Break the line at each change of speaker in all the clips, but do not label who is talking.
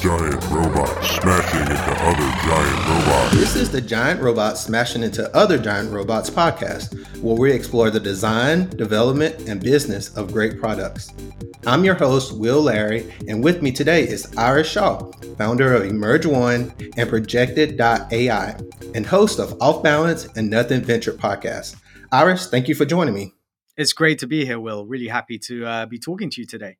giant robot smashing into other giant robots.
This is the Giant Robots Smashing Into Other Giant Robots podcast, where we explore the design, development, and business of great products. I'm your host, Will Larry, and with me today is Iris Shaw, founder of Emerge One and Projected.ai, and host of Off Balance and Nothing Ventured podcast. Iris, thank you for joining me.
It's great to be here, Will. Really happy to uh, be talking to you today.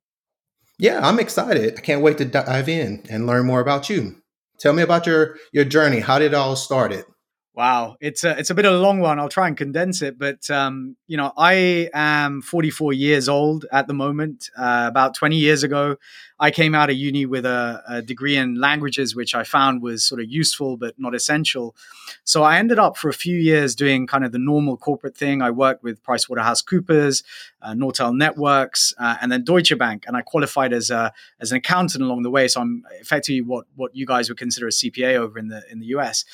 Yeah, I'm excited. I can't wait to dive in and learn more about you. Tell me about your your journey. How did it all started?
Wow, it's a it's a bit of a long one. I'll try and condense it, but um, you know, I am 44 years old at the moment. Uh, about 20 years ago, I came out of uni with a, a, degree in languages, which I found was sort of useful but not essential. So I ended up for a few years doing kind of the normal corporate thing. I worked with PricewaterhouseCoopers, uh, Nortel Networks, uh, and then Deutsche Bank, and I qualified as a as an accountant along the way. So I'm effectively what what you guys would consider a CPA over in the in the US.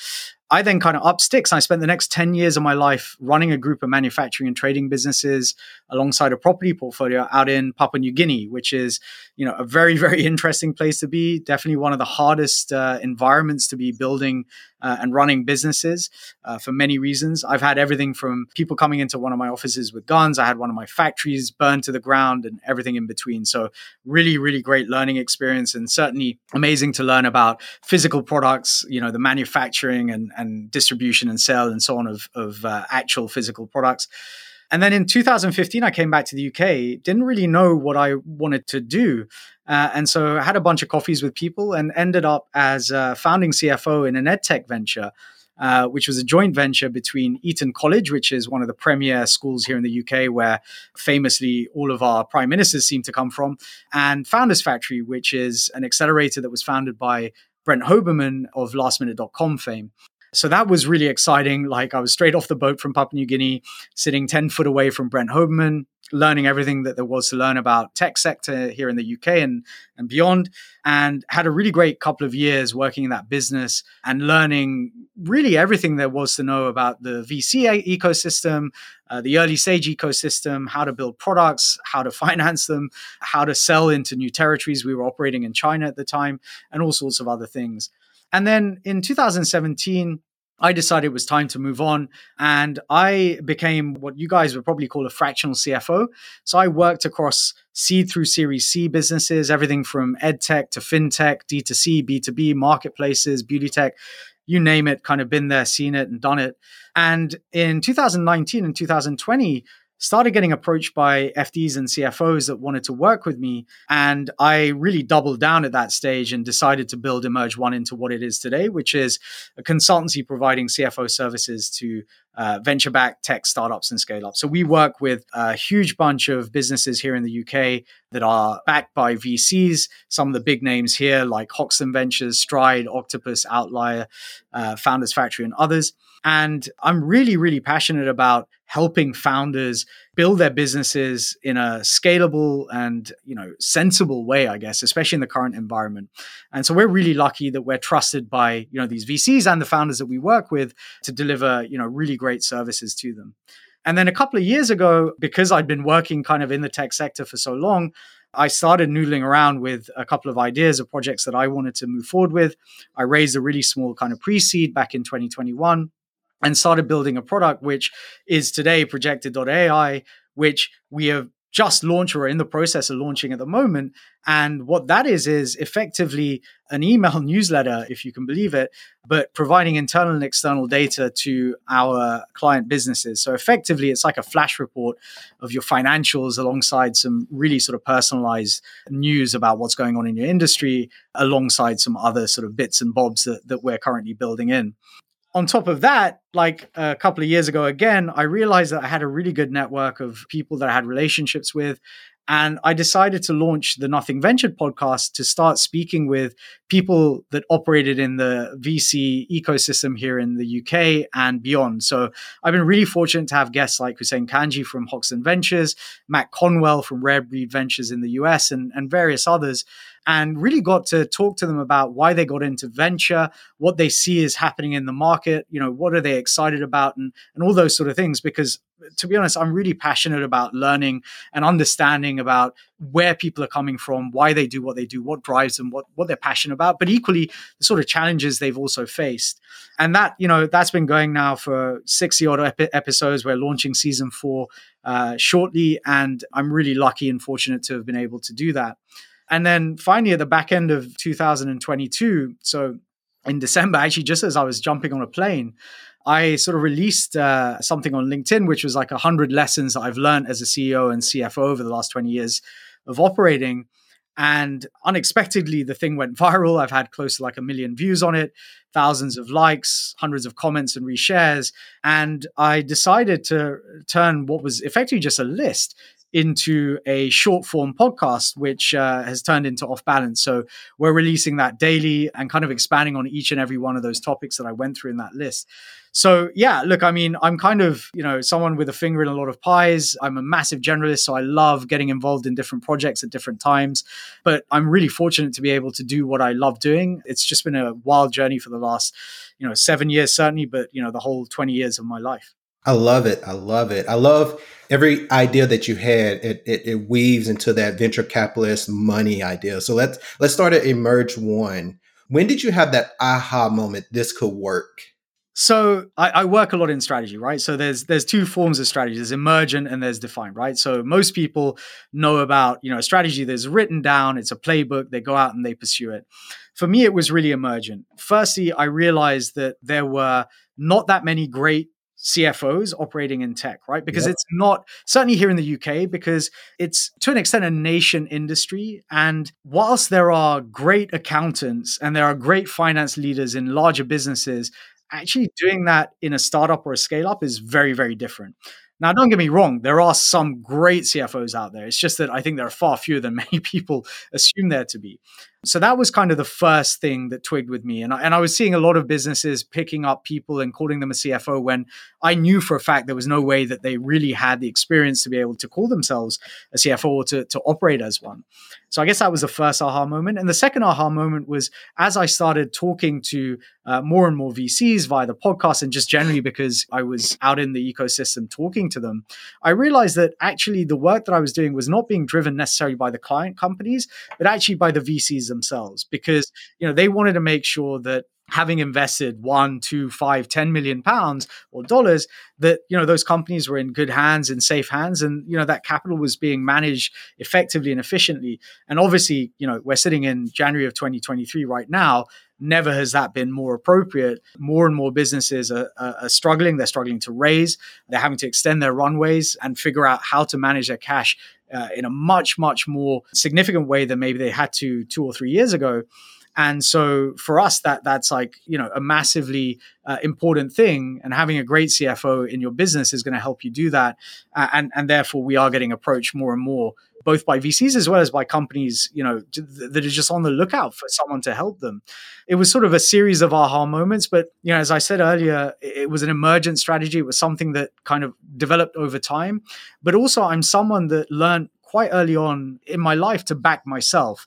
I then kind of up sticks. I spent the next 10 years of my life running a group of manufacturing and trading businesses alongside a property portfolio out in Papua New Guinea, which is, you know, a very, very interesting place to be. Definitely one of the hardest uh, environments to be building uh, and running businesses uh, for many reasons. I've had everything from people coming into one of my offices with guns. I had one of my factories burned to the ground and everything in between. So, really, really great learning experience and certainly amazing to learn about physical products, you know, the manufacturing and, and distribution and sale and so on of, of uh, actual physical products. And then in 2015, I came back to the UK, didn't really know what I wanted to do. Uh, and so I had a bunch of coffees with people and ended up as a founding CFO in an edtech venture. Uh, which was a joint venture between Eton College, which is one of the premier schools here in the UK, where famously all of our prime ministers seem to come from, and Founders Factory, which is an accelerator that was founded by Brent Hoberman of lastminute.com fame so that was really exciting. Like I was straight off the boat from Papua New Guinea, sitting 10 foot away from Brent Hoberman, learning everything that there was to learn about tech sector here in the UK and, and beyond, and had a really great couple of years working in that business and learning really everything there was to know about the VC ecosystem, uh, the early stage ecosystem, how to build products, how to finance them, how to sell into new territories. We were operating in China at the time, and all sorts of other things. And then in 2017, I decided it was time to move on and I became what you guys would probably call a fractional CFO. So I worked across seed through series C businesses, everything from ed tech to fintech, D2C, B2B, marketplaces, beauty tech, you name it, kind of been there, seen it, and done it. And in 2019 and 2020, started getting approached by FDs and CFOs that wanted to work with me. And I really doubled down at that stage and decided to build Emerge One into what it is today, which is a consultancy providing CFO services to uh, venture backed tech startups and scale ups. So we work with a huge bunch of businesses here in the UK that are backed by VCs. Some of the big names here, like Hoxton Ventures, Stride, Octopus, Outlier, uh, Founders Factory, and others. And I'm really, really passionate about helping founders build their businesses in a scalable and you know sensible way i guess especially in the current environment. And so we're really lucky that we're trusted by you know these vcs and the founders that we work with to deliver you know really great services to them. And then a couple of years ago because i'd been working kind of in the tech sector for so long I started noodling around with a couple of ideas of projects that I wanted to move forward with. I raised a really small kind of pre seed back in 2021 and started building a product which is today projected.ai which we have just launched or in the process of launching at the moment. And what that is is effectively an email newsletter if you can believe it but providing internal and external data to our client businesses. So effectively it's like a flash report of your financials alongside some really sort of personalized news about what's going on in your industry alongside some other sort of bits and bobs that, that we're currently building in on top of that, like a couple of years ago, again, I realized that I had a really good network of people that I had relationships with. And I decided to launch the Nothing Ventured podcast to start speaking with people that operated in the VC ecosystem here in the UK and beyond. So I've been really fortunate to have guests like Hussein Kanji from Hoxton Ventures, Matt Conwell from Rare Breed Ventures in the US, and, and various others. And really got to talk to them about why they got into venture, what they see is happening in the market, you know, what are they excited about, and, and all those sort of things. Because to be honest, I'm really passionate about learning and understanding about where people are coming from, why they do what they do, what drives them, what, what they're passionate about, but equally the sort of challenges they've also faced. And that, you know, that's been going now for 60 odd ep- episodes. We're launching season four uh, shortly. And I'm really lucky and fortunate to have been able to do that. And then finally, at the back end of 2022, so in December, actually, just as I was jumping on a plane, I sort of released uh, something on LinkedIn, which was like 100 lessons that I've learned as a CEO and CFO over the last 20 years of operating. And unexpectedly, the thing went viral. I've had close to like a million views on it, thousands of likes, hundreds of comments and reshares. And I decided to turn what was effectively just a list into a short form podcast, which uh, has turned into Off Balance. So we're releasing that daily and kind of expanding on each and every one of those topics that I went through in that list. So yeah, look, I mean, I'm kind of, you know, someone with a finger in a lot of pies. I'm a massive generalist, so I love getting involved in different projects at different times. But I'm really fortunate to be able to do what I love doing. It's just been a wild journey for the last, you know, 7 years certainly, but you know, the whole 20 years of my life.
I love it. I love it. I love every idea that you had. It, it, it weaves into that venture capitalist money idea. So let's let's start at Emerge One. When did you have that aha moment? This could work.
So I, I, work a lot in strategy, right? So there's there's two forms of strategy. There's emergent and there's defined, right? So most people know about you know a strategy that's written down. It's a playbook. They go out and they pursue it. For me, it was really emergent. Firstly, I realized that there were not that many great CFOs operating in tech, right? Because yep. it's not certainly here in the UK because it's to an extent a nation industry. And whilst there are great accountants and there are great finance leaders in larger businesses, actually doing that in a startup or a scale up is very, very different. Now, don't get me wrong, there are some great CFOs out there. It's just that I think there are far fewer than many people assume there to be. So that was kind of the first thing that twigged with me. And I, and I was seeing a lot of businesses picking up people and calling them a CFO when I knew for a fact there was no way that they really had the experience to be able to call themselves a CFO or to, to operate as one. So I guess that was the first aha moment. And the second aha moment was as I started talking to uh, more and more VCs via the podcast and just generally because I was out in the ecosystem talking to them, I realized that actually the work that I was doing was not being driven necessarily by the client companies, but actually by the VCs themselves because you know they wanted to make sure that having invested one, two, five, ten million pounds or dollars, that you know those companies were in good hands, in safe hands, and you know that capital was being managed effectively and efficiently. And obviously, you know, we're sitting in January of 2023 right now. Never has that been more appropriate. More and more businesses are, are, are struggling. They're struggling to raise. They're having to extend their runways and figure out how to manage their cash uh, in a much, much more significant way than maybe they had to two or three years ago. And so for us, that that's like you know a massively uh, important thing. And having a great CFO in your business is going to help you do that. Uh, and and therefore, we are getting approached more and more, both by VCs as well as by companies, you know, that are just on the lookout for someone to help them. It was sort of a series of aha moments, but you know, as I said earlier, it was an emergent strategy. It was something that kind of developed over time. But also, I'm someone that learned quite early on in my life to back myself.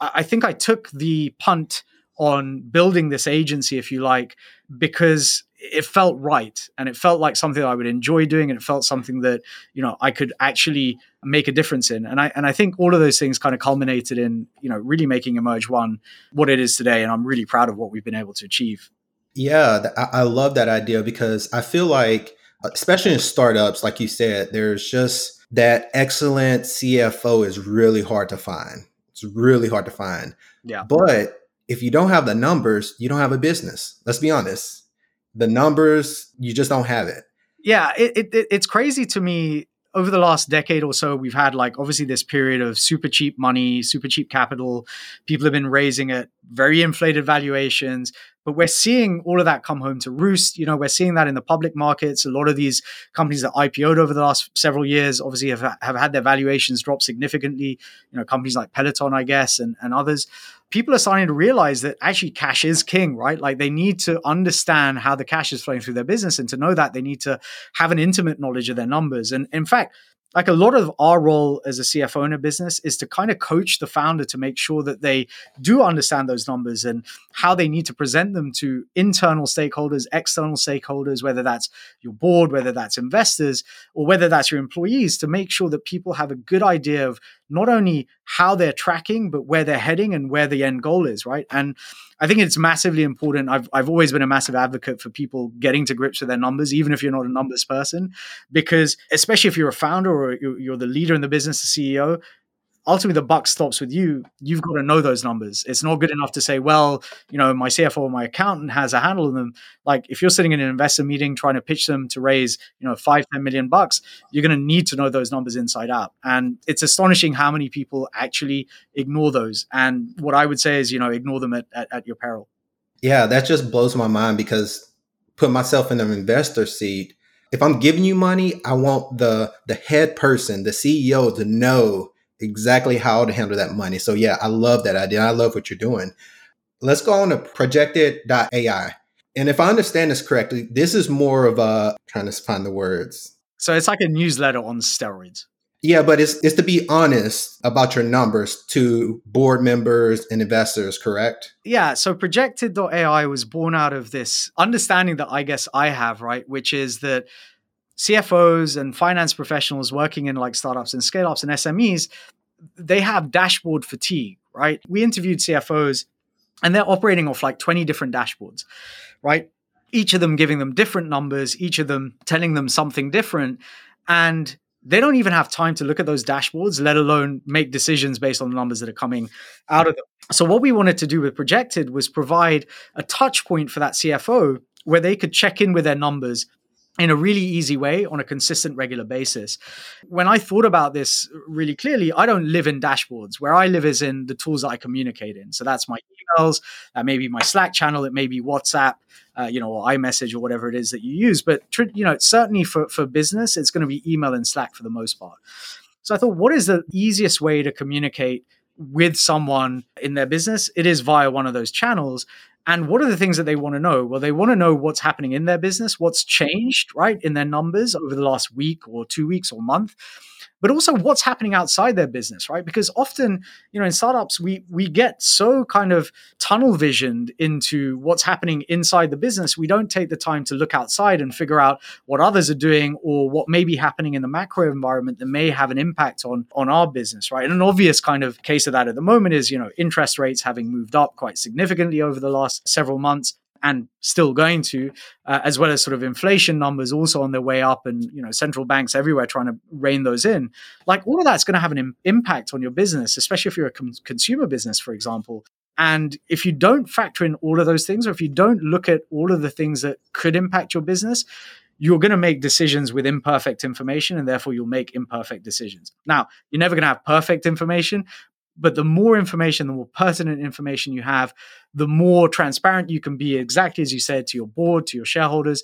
I think I took the punt on building this agency, if you like, because it felt right and it felt like something I would enjoy doing and it felt something that you know I could actually make a difference in and I and I think all of those things kind of culminated in you know really making Emerge One what it is today and I'm really proud of what we've been able to achieve.
Yeah, I love that idea because I feel like especially in startups like you said there's just that excellent CFO is really hard to find it's really hard to find.
Yeah.
But if you don't have the numbers, you don't have a business. Let's be honest. The numbers, you just don't have it.
Yeah, it, it, it's crazy to me over the last decade or so, we've had like obviously this period of super cheap money, super cheap capital. People have been raising at very inflated valuations, but we're seeing all of that come home to roost. You know, we're seeing that in the public markets. A lot of these companies that IPO'd over the last several years obviously have, have had their valuations drop significantly. You know, companies like Peloton, I guess, and, and others people are starting to realize that actually cash is king, right? Like they need to understand how the cash is flowing through their business. And to know that, they need to have an intimate knowledge of their numbers. And in fact, like a lot of our role as a CFO in a business is to kind of coach the founder to make sure that they do understand those numbers and how they need to present them to internal stakeholders, external stakeholders, whether that's your board, whether that's investors, or whether that's your employees, to make sure that people have a good idea of not only how they're tracking, but where they're heading and where the end goal is, right? And I think it's massively important. I've, I've always been a massive advocate for people getting to grips with their numbers, even if you're not a numbers person, because especially if you're a founder or you're, you're the leader in the business, the CEO, ultimately the buck stops with you. You've got to know those numbers. It's not good enough to say, well, you know, my CFO or my accountant has a handle on them. Like if you're sitting in an investor meeting trying to pitch them to raise, you know, five, 10 million bucks, you're going to need to know those numbers inside out. And it's astonishing how many people actually ignore those. And what I would say is, you know, ignore them at, at, at your peril.
Yeah, that just blows my mind because put myself in an investor seat. If I'm giving you money, I want the the head person, the CEO to know exactly how to handle that money. So yeah, I love that idea. I love what you're doing. Let's go on to projected.ai. And if I understand this correctly, this is more of a trying to find the words.
So it's like a newsletter on steroids.
Yeah, but it's it's to be honest about your numbers to board members and investors, correct?
Yeah, so projected.ai was born out of this understanding that I guess I have, right, which is that CFOs and finance professionals working in like startups and scale ups and SMEs, they have dashboard fatigue, right? We interviewed CFOs and they're operating off like 20 different dashboards, right? Each of them giving them different numbers, each of them telling them something different. And they don't even have time to look at those dashboards, let alone make decisions based on the numbers that are coming out of them. So, what we wanted to do with Projected was provide a touch point for that CFO where they could check in with their numbers in a really easy way on a consistent regular basis. When I thought about this really clearly, I don't live in dashboards. Where I live is in the tools that I communicate in. So that's my emails, that may be my Slack channel, it may be WhatsApp, uh, you know, or iMessage or whatever it is that you use. But you know, certainly for for business, it's going to be email and Slack for the most part. So I thought, what is the easiest way to communicate with someone in their business? It is via one of those channels. And what are the things that they want to know? Well, they want to know what's happening in their business, what's changed, right, in their numbers over the last week or two weeks or month but also what's happening outside their business, right? Because often, you know, in startups, we we get so kind of tunnel visioned into what's happening inside the business, we don't take the time to look outside and figure out what others are doing or what may be happening in the macro environment that may have an impact on on our business, right? And an obvious kind of case of that at the moment is, you know, interest rates having moved up quite significantly over the last several months and still going to, uh, as well as sort of inflation numbers also on their way up, and you know central banks everywhere trying to rein those in. Like all of that's going to have an Im- impact on your business, especially if you're a com- consumer business, for example. And if you don't factor in all of those things, or if you don't look at all of the things that could impact your business, you're going to make decisions with imperfect information and therefore you'll make imperfect decisions. Now, you're never going to have perfect information, but the more information, the more pertinent information you have, the more transparent you can be, exactly as you said, to your board, to your shareholders.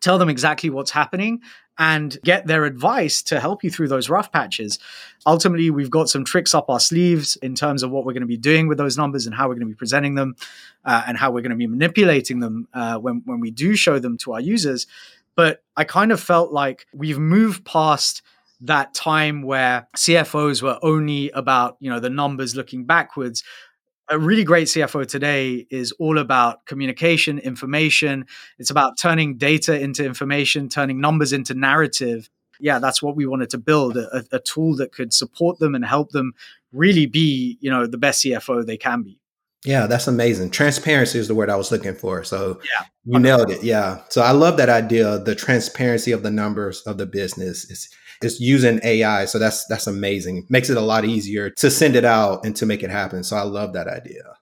Tell them exactly what's happening and get their advice to help you through those rough patches. Ultimately, we've got some tricks up our sleeves in terms of what we're going to be doing with those numbers and how we're going to be presenting them uh, and how we're going to be manipulating them uh, when, when we do show them to our users. But I kind of felt like we've moved past that time where CFOs were only about, you know, the numbers looking backwards. A really great CFO today is all about communication, information. It's about turning data into information, turning numbers into narrative. Yeah, that's what we wanted to build a, a tool that could support them and help them really be, you know, the best CFO they can be.
Yeah, that's amazing. Transparency is the word I was looking for. So yeah, you nailed it. Yeah. So I love that idea. The transparency of the numbers of the business is is using AI. So that's that's amazing. Makes it a lot easier to send it out and to make it happen. So I love that idea.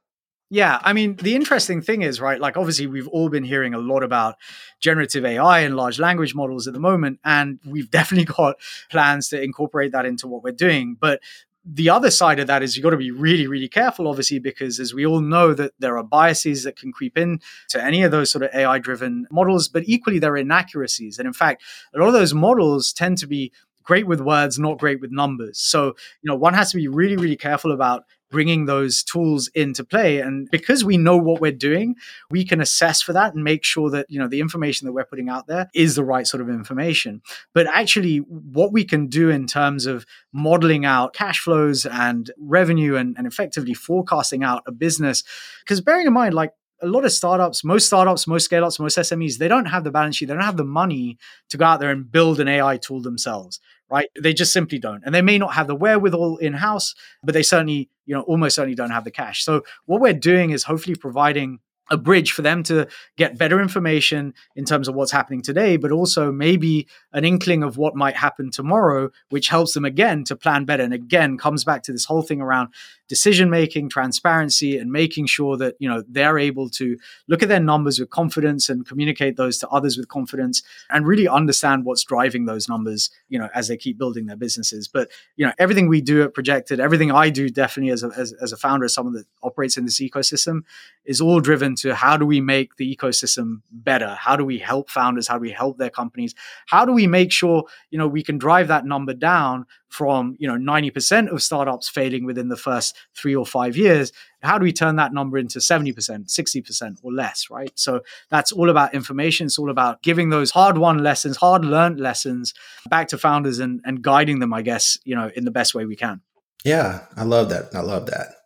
Yeah, I mean, the interesting thing is, right, like obviously we've all been hearing a lot about generative AI and large language models at the moment, and we've definitely got plans to incorporate that into what we're doing. But the other side of that is you've got to be really, really careful, obviously, because as we all know that there are biases that can creep in to any of those sort of AI driven models, but equally there are inaccuracies. And in fact, a lot of those models tend to be great with words, not great with numbers. So, you know, one has to be really, really careful about bringing those tools into play and because we know what we're doing we can assess for that and make sure that you know the information that we're putting out there is the right sort of information but actually what we can do in terms of modeling out cash flows and revenue and, and effectively forecasting out a business because bearing in mind like a lot of startups, most startups, most scale ups, most SMEs, they don't have the balance sheet, they don't have the money to go out there and build an AI tool themselves, right? They just simply don't. And they may not have the wherewithal in house, but they certainly, you know, almost certainly don't have the cash. So what we're doing is hopefully providing a bridge for them to get better information in terms of what's happening today, but also maybe an inkling of what might happen tomorrow, which helps them again to plan better. And again, comes back to this whole thing around decision making, transparency, and making sure that you know they're able to look at their numbers with confidence and communicate those to others with confidence, and really understand what's driving those numbers. You know, as they keep building their businesses. But you know, everything we do at Projected, everything I do, definitely as a, as, as a founder, as someone that operates in this ecosystem, is all driven to how do we make the ecosystem better? How do we help founders? How do we help their companies? How do we make sure you know we can drive that number down from you know 90% of startups failing within the first three or five years how do we turn that number into 70% 60% or less right? So that's all about information. It's all about giving those hard won lessons hard learned lessons back to founders and, and guiding them i guess you know in the best way we can.
Yeah i love that. I love that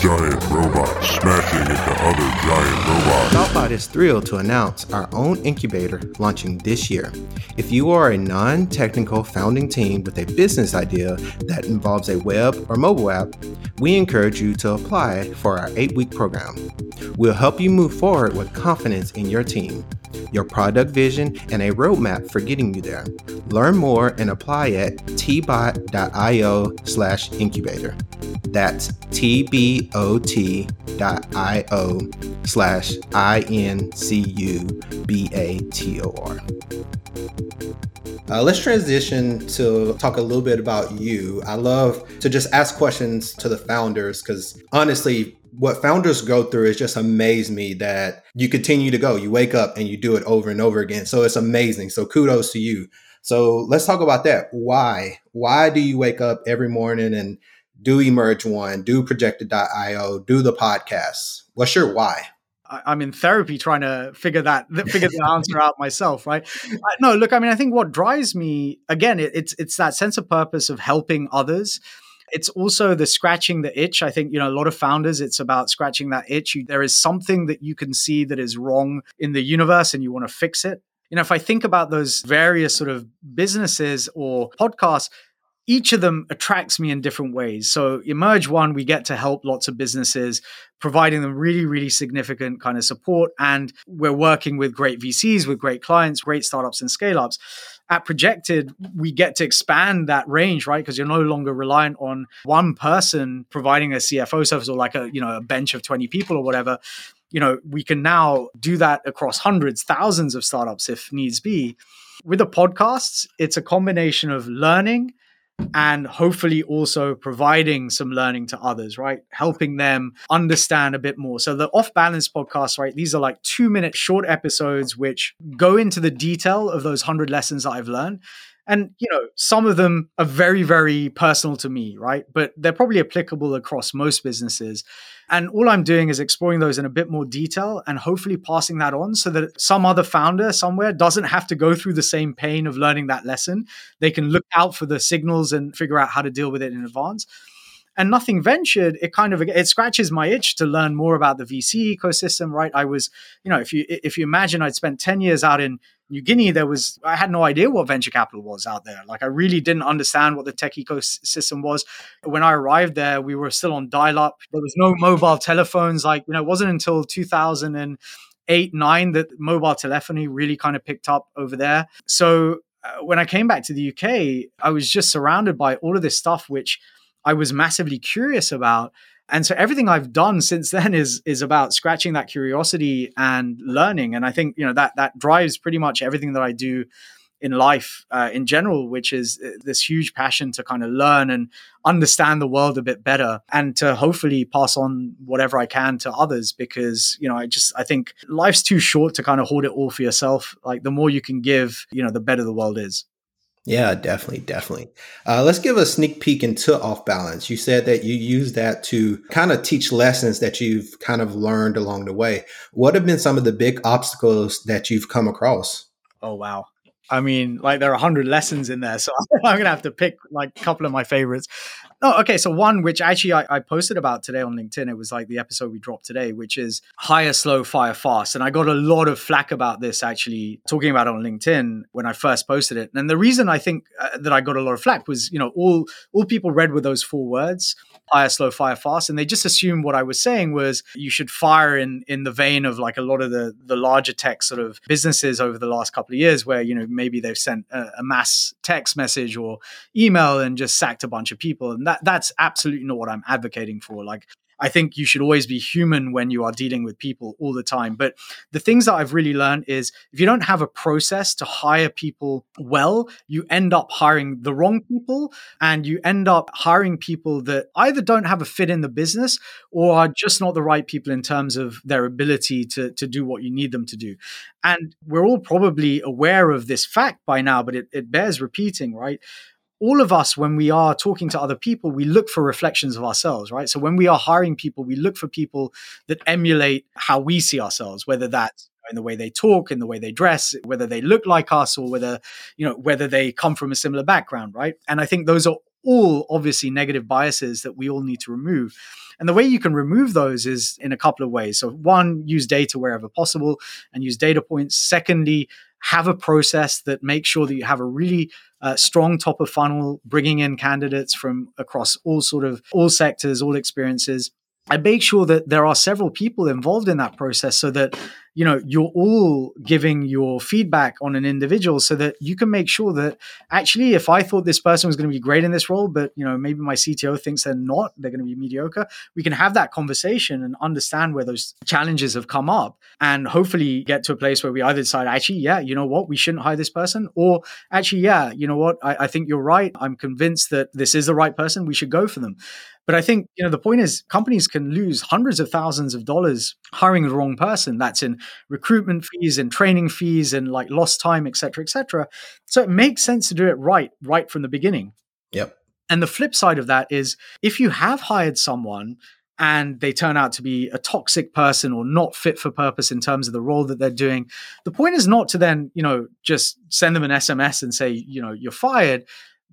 giant robots smashing into other giant robots.
Thoughtbot is thrilled to announce our own incubator launching this year. If you are a non technical founding team with a business idea that involves a web or mobile app, we encourage you to apply for our eight week program. We'll help you move forward with confidence in your team, your product vision, and a roadmap for getting you there. Learn more and apply at tbot.io slash incubator. That's tbot.io slash I-N-C-U-B-A-T-O-R. Uh, let's transition to talk a little bit about you. I love to just ask questions to the founders because honestly, what founders go through is just amaze me that you continue to go. You wake up and you do it over and over again. So it's amazing. So kudos to you. So let's talk about that. Why? Why do you wake up every morning and do Emerge One, do Projected.io, do the podcast? What's your why?
I'm in therapy trying to figure that figure the answer out myself, right? No, look, I mean, I think what drives me again, it's it's that sense of purpose of helping others. It's also the scratching the itch. I think you know a lot of founders. It's about scratching that itch. You, there is something that you can see that is wrong in the universe, and you want to fix it. You know, if I think about those various sort of businesses or podcasts, each of them attracts me in different ways. So, Emerge One, we get to help lots of businesses, providing them really, really significant kind of support. And we're working with great VCs, with great clients, great startups and scale ups. At Projected, we get to expand that range, right? Because you're no longer reliant on one person providing a CFO service or like a, you know, a bench of 20 people or whatever. You know, we can now do that across hundreds, thousands of startups if needs be. With the podcasts, it's a combination of learning and hopefully also providing some learning to others, right? Helping them understand a bit more. So the off balance podcast, right? These are like two minute short episodes which go into the detail of those hundred lessons that I've learned. And, you know, some of them are very, very personal to me, right? But they're probably applicable across most businesses. And all I'm doing is exploring those in a bit more detail and hopefully passing that on so that some other founder somewhere doesn't have to go through the same pain of learning that lesson. They can look out for the signals and figure out how to deal with it in advance and nothing ventured it kind of it scratches my itch to learn more about the vc ecosystem right i was you know if you if you imagine i'd spent 10 years out in New Guinea, there was I had no idea what venture capital was out there. Like I really didn't understand what the tech ecosystem was. When I arrived there, we were still on dial-up. There was no mobile telephones. Like you know, it wasn't until 2008 nine that mobile telephony really kind of picked up over there. So uh, when I came back to the UK, I was just surrounded by all of this stuff, which I was massively curious about and so everything I've done since then is is about scratching that curiosity and learning. And I think you know that that drives pretty much everything that I do in life uh, in general, which is uh, this huge passion to kind of learn and understand the world a bit better, and to hopefully pass on whatever I can to others. Because you know, I just I think life's too short to kind of hold it all for yourself. Like the more you can give, you know, the better the world is.
Yeah, definitely, definitely. Uh, let's give a sneak peek into off balance. You said that you use that to kind of teach lessons that you've kind of learned along the way. What have been some of the big obstacles that you've come across?
Oh wow. I mean, like there are a hundred lessons in there, so I'm gonna have to pick like a couple of my favorites. Oh, okay. So one which actually I, I, posted about today on LinkedIn. It was like the episode we dropped today, which is hire slow, fire fast. And I got a lot of flack about this actually talking about on LinkedIn when I first posted it. And the reason I think uh, that I got a lot of flack was, you know, all all people read were those four words hire slow, fire fast. And they just assumed what I was saying was you should fire in in the vein of like a lot of the the larger tech sort of businesses over the last couple of years where, you know, maybe they've sent a, a mass text message or email and just sacked a bunch of people. And that's absolutely not what I'm advocating for. Like I think you should always be human when you are dealing with people all the time. But the things that I've really learned is if you don't have a process to hire people well, you end up hiring the wrong people and you end up hiring people that either don't have a fit in the business or are just not the right people in terms of their ability to, to do what you need them to do. And we're all probably aware of this fact by now, but it, it bears repeating, right? All of us, when we are talking to other people, we look for reflections of ourselves, right? So when we are hiring people, we look for people that emulate how we see ourselves, whether that's in the way they talk, in the way they dress, whether they look like us, or whether you know whether they come from a similar background, right? And I think those are all obviously negative biases that we all need to remove. And the way you can remove those is in a couple of ways. So, one, use data wherever possible and use data points. Secondly, have a process that makes sure that you have a really uh, strong top of funnel, bringing in candidates from across all sort of all sectors, all experiences, and make sure that there are several people involved in that process so that you know you're all giving your feedback on an individual so that you can make sure that actually if i thought this person was going to be great in this role but you know maybe my cto thinks they're not they're going to be mediocre we can have that conversation and understand where those challenges have come up and hopefully get to a place where we either decide actually yeah you know what? We shouldn't hire this person or actually yeah you know what? I, I think you're right. I'm convinced that this is the right person. We should go for them. But I think, you know, the point is companies can lose hundreds of thousands of dollars hiring the wrong person. That's in recruitment fees and training fees and like lost time, et cetera, et cetera. So it makes sense to do it right, right from the beginning.
Yep.
And the flip side of that is if you have hired someone and they turn out to be a toxic person or not fit for purpose in terms of the role that they're doing, the point is not to then, you know, just send them an SMS and say, you know, you're fired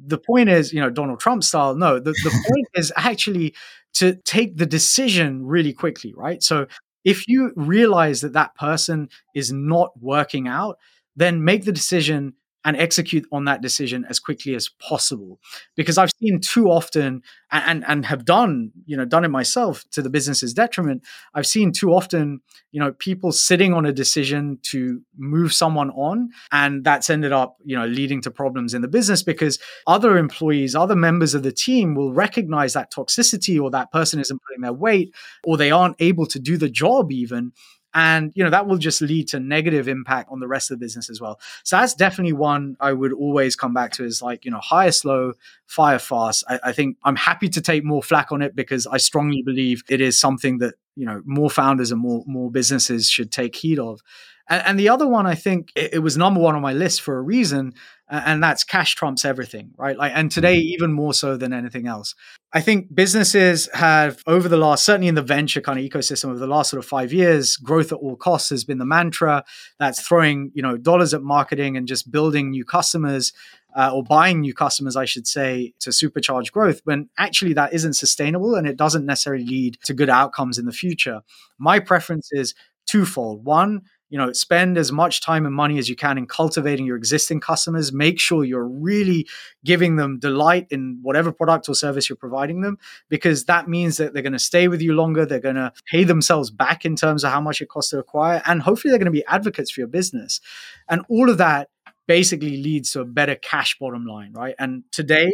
the point is, you know, Donald Trump style. No, the, the point is actually to take the decision really quickly, right? So if you realize that that person is not working out, then make the decision and execute on that decision as quickly as possible. Because i've seen too often and, and, have done you know done it myself to the business's detriment i've seen too often you know people sitting on a decision to move someone on and that's ended up you know leading to problems in the business because other employees other members of the team will recognize that toxicity or that person isn't putting their weight or they aren't able to do the job even and you know that will just lead to negative impact on the rest of the business as well. So that's definitely one i would always come back to is like you know hire slow fire fast. I, I, think i'm happy to take more flack on it because i strongly believe it is something that you know more founders and more more businesses should take heed of and, and the other one i think it, it was number one on my list for a reason and that's cash trumps everything right like and today mm-hmm. even more so than anything else i think businesses have over the last certainly in the venture kind of ecosystem over the last sort of five years growth at all costs has been the mantra that's throwing you know dollars at marketing and just building new customers uh, or buying new customers, I should say, to supercharge growth, when actually that isn't sustainable and it doesn't necessarily lead to good outcomes in the future. My preference is twofold. One, you know spend as much time and money as you can in cultivating your existing customers. Make sure you're really giving them delight in whatever product or service you're providing them because that means that they're going to stay with you longer they're going to pay themselves back in terms of how much it costs to acquire and hopefully they're going to be advocates for your business. And all of that basically leads to a better cash bottom line right? And today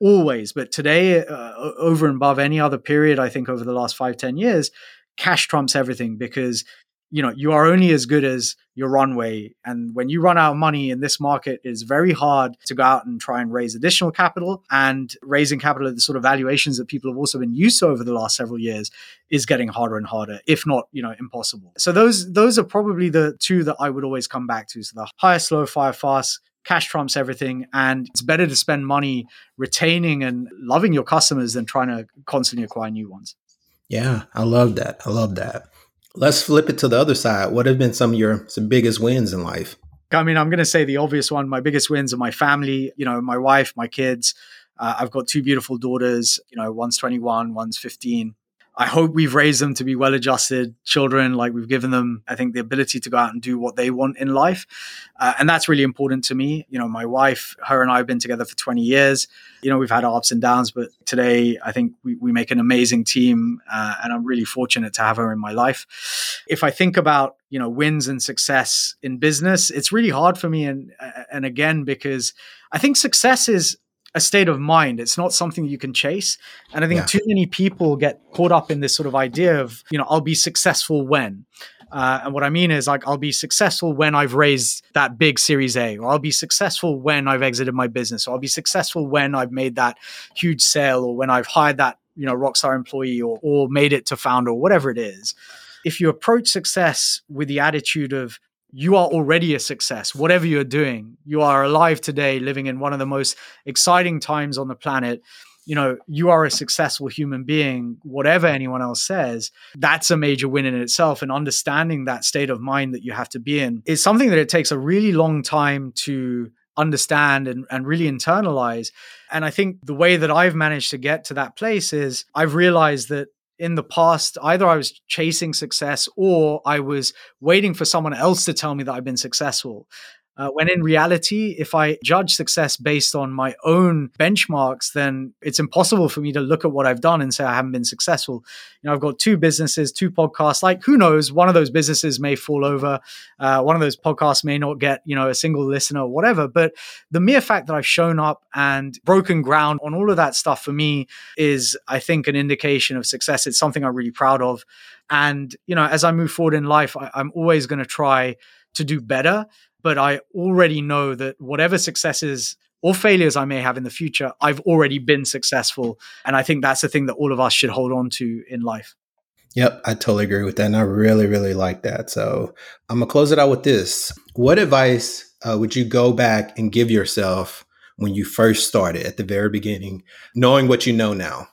always but today uh, over and above any other period i think over the last five ten years cash trumps everything because you know you are only as good as your runway. And when you run out of money in this market it's very hard to go out and try and raise additional capital. And raising capital at the sort of valuations that people have also been used to over the last several years is getting harder and harder if not you know impossible. So those those are probably the two that i would always come back to. So the hire slow fire fast cash trumps everything. And it's better to spend money retaining and loving your customers than trying to constantly acquire new ones.
Yeah i love that. I love that let's flip it to the other side. What have been some of your some biggest wins in life?
I mean i'm going to say the obvious one my biggest wins are my family you know my wife my kids. Uh, i've got two beautiful daughters you know one's 21 one's 15 I hope we've raised them to be well adjusted children. Like we've given them, I think, the ability to go out and do what they want in life. Uh, and that's really important to me. You know, my wife, her and I have been together for 20 years. You know, we've had our ups and downs, but today I think we, we make an amazing team. Uh, and I'm really fortunate to have her in my life. If I think about, you know, wins and success in business, it's really hard for me. And, and again, because I think success is a state of mind. It's not something you can chase. And I think yeah. too many people get caught up in this sort of idea of, you know, I'll be successful when. Uh, and what I mean is, like, I'll be successful when I've raised that big Series A, or I'll be successful when I've exited my business, or I'll be successful when I've made that huge sale, or when I've hired that, you know, rockstar employee, or, or made it to founder, or whatever it is. If you approach success with the attitude of, you are already a success, whatever you're doing. You are alive today, living in one of the most exciting times on the planet. You know, you are a successful human being, whatever anyone else says. That's a major win in itself. And understanding that state of mind that you have to be in is something that it takes a really long time to understand and, and really internalize. And I think the way that I've managed to get to that place is I've realized that in the past, either I was chasing success or I was waiting for someone else to tell me that I've been successful. Uh, when in reality, if I judge success based on my own benchmarks, then it's impossible for me to look at what I've done and say I haven't been successful. You know, I've got two businesses, two podcasts. Like, who knows? One of those businesses may fall over. Uh, one of those podcasts may not get you know a single listener or whatever. But the mere fact that I've shown up and broken ground on all of that stuff for me is, I think, an indication of success. It's something I'm really proud of. And you know, as I move forward in life, I, I'm always going to try to do better but I already know that whatever successes or failures I may have in the future, I've already been successful. And I think that's the thing that all of us should hold on to in life.
Yep, I totally agree with that. And I really, really like that. So I'm going to close it out with this. What advice uh, would you go back and give yourself when you first started at the very beginning, knowing what you know now?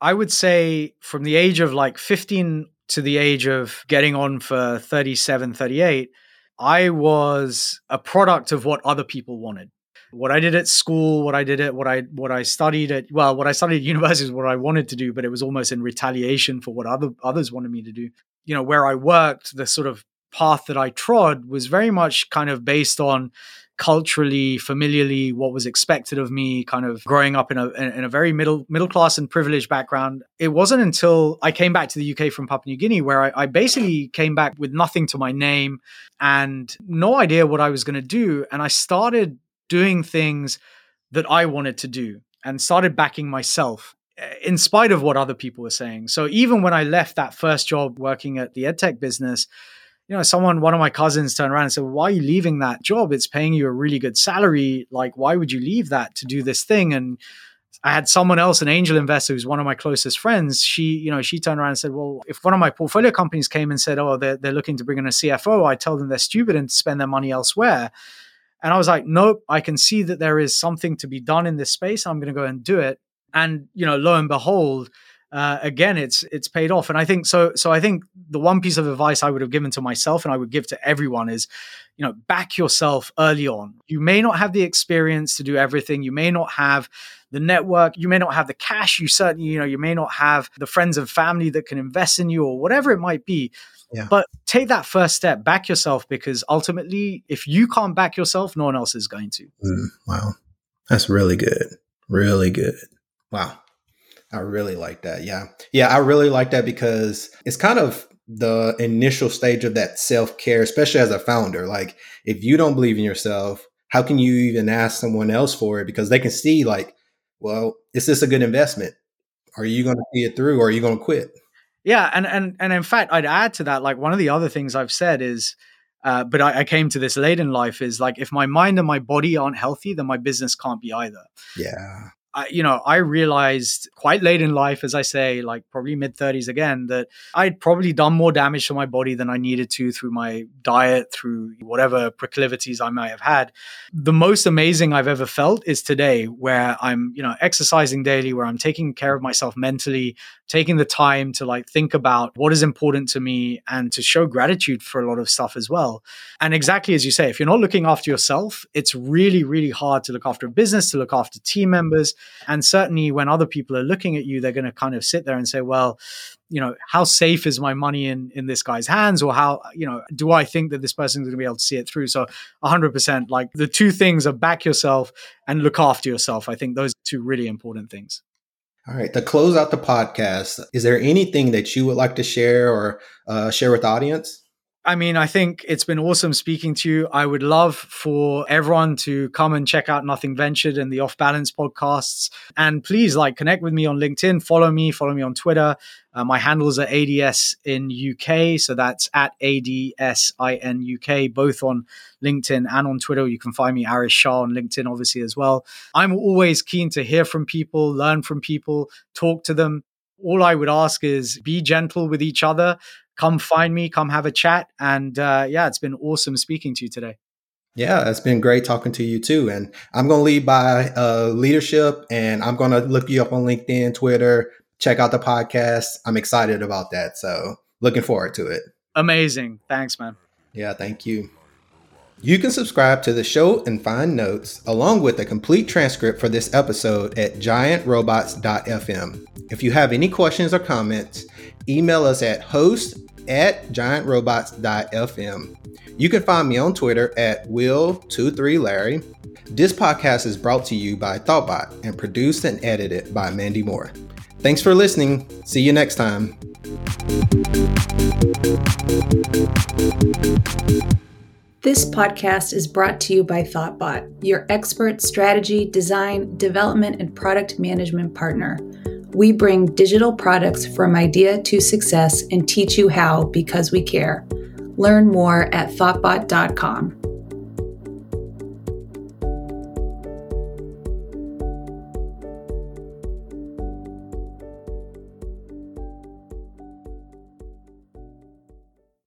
I would say from the age of like 15 to the age of getting on for 37, 38, I was a product of what other people wanted. What I did at school, what I did at what I what I studied at well, what I studied at university is what I wanted to do, but it was almost in retaliation for what other others wanted me to do. You know, where I worked, the sort of path that I trod was very much kind of based on culturally, familiarly, what was expected of me, kind of growing up in a in a very middle middle class and privileged background. It wasn't until I came back to the UK from Papua New Guinea where I, I basically came back with nothing to my name and no idea what I was going to do, and I started doing things that I wanted to do and started backing myself eh, in spite of what other people were saying. So even when I left that first job working at the edtech business, you know, someone, one of my cousins turned around and said, Why are you leaving that job? It's paying you a really good salary. Like, why would you leave that to do this thing? And I had someone else, an angel investor who's one of my closest friends. She, you know, she turned around and said, Well, if one of my portfolio companies came and said, Oh, they're, they're looking to bring in a CFO, I tell them they're stupid and spend their money elsewhere. And I was like, Nope, I can see that there is something to be done in this space. I'm going to go and do it. And, you know, lo and behold, uh, again, it's it's paid off. And I think so. So I think the one piece of advice I would have given to myself and I would give to everyone is, you know, back yourself early on. You may not have the experience to do everything. You may not have the network. You may not have the cash. You certainly, you know, you may not have the friends and family that can invest in you or whatever it might be. Yeah. But take that first step, back yourself, because ultimately, if you can't back yourself, no one else is going to.
Mm, wow. That's really good. Really good. Wow. I really like that. Yeah. Yeah, I really like that because it's kind of the initial stage of that self care, especially as a founder. Like, if you don't believe in yourself, how can you even ask someone else for it? Because they can see, like, well, is this a good investment? Are you going to see it through or are you going to quit?
Yeah. And, and, and in fact, I'd add to that, like, one of the other things I've said is, uh, but I, I, came to this late in life is like if my mind and my body aren't healthy, then my business can't be either.
Yeah.
I, you know, I realized quite late in life, as I say, like probably mid 30s again, that I'd probably done more damage to my body than I needed to through my diet, through whatever proclivities I might have had. The most amazing I've ever felt is today, where I'm, you know, exercising daily, where I'm taking care of myself mentally, taking the time to like think about what is important to me and to show gratitude for a lot of stuff as well. And exactly as you say, if you're not looking after yourself, it's really, really hard to look after a business, to look after team members. And certainly when other people are looking at you, they're going to kind of sit there and say, well, you know, how safe is my money in in this guy's hands, or how you know, do I think that this person's going to be able to see it through? So, hundred percent, like the two things are back yourself and look after yourself. I think those are two really important things.
All right. To close out the podcast, is there anything that you would like to share or uh, share with the audience?
I mean, I think it's been awesome speaking to you. I would love for everyone to come and check out Nothing Ventured and the Off Balance podcasts. And please, like, connect with me on LinkedIn, follow me, follow me on Twitter. Uh, my handles are ADS in UK. So that's at ADSIN UK, both on LinkedIn and on Twitter. You can find me, Arish Shah, on LinkedIn, obviously, as well. I'm always keen to hear from people, learn from people, talk to them all I would ask is be gentle with each other come find me, come have a chat. And uh, yeah, it's been awesome speaking to you today.
Yeah, it's been great talking to you too. And I'm going to lead by uh, leadership and I'm going to look you up on LinkedIn, Twitter, check out the podcast. I'm excited about that. So looking forward to it.
Amazing. Thanks, man.
Yeah, thank you. You can subscribe to the show and find notes along with a complete transcript for this episode at giantrobots.fm. If you have any questions or comments, email us at host at giantrobots.fm. You can find me on Twitter at will23larry. This podcast is brought to you by Thoughtbot and produced and edited by Mandy Moore. Thanks for listening. See you next time.
This podcast is brought to you by Thoughtbot, your expert strategy, design, development, and product management partner. We bring digital products from idea to success and teach you how because we care. Learn more at thoughtbot.com.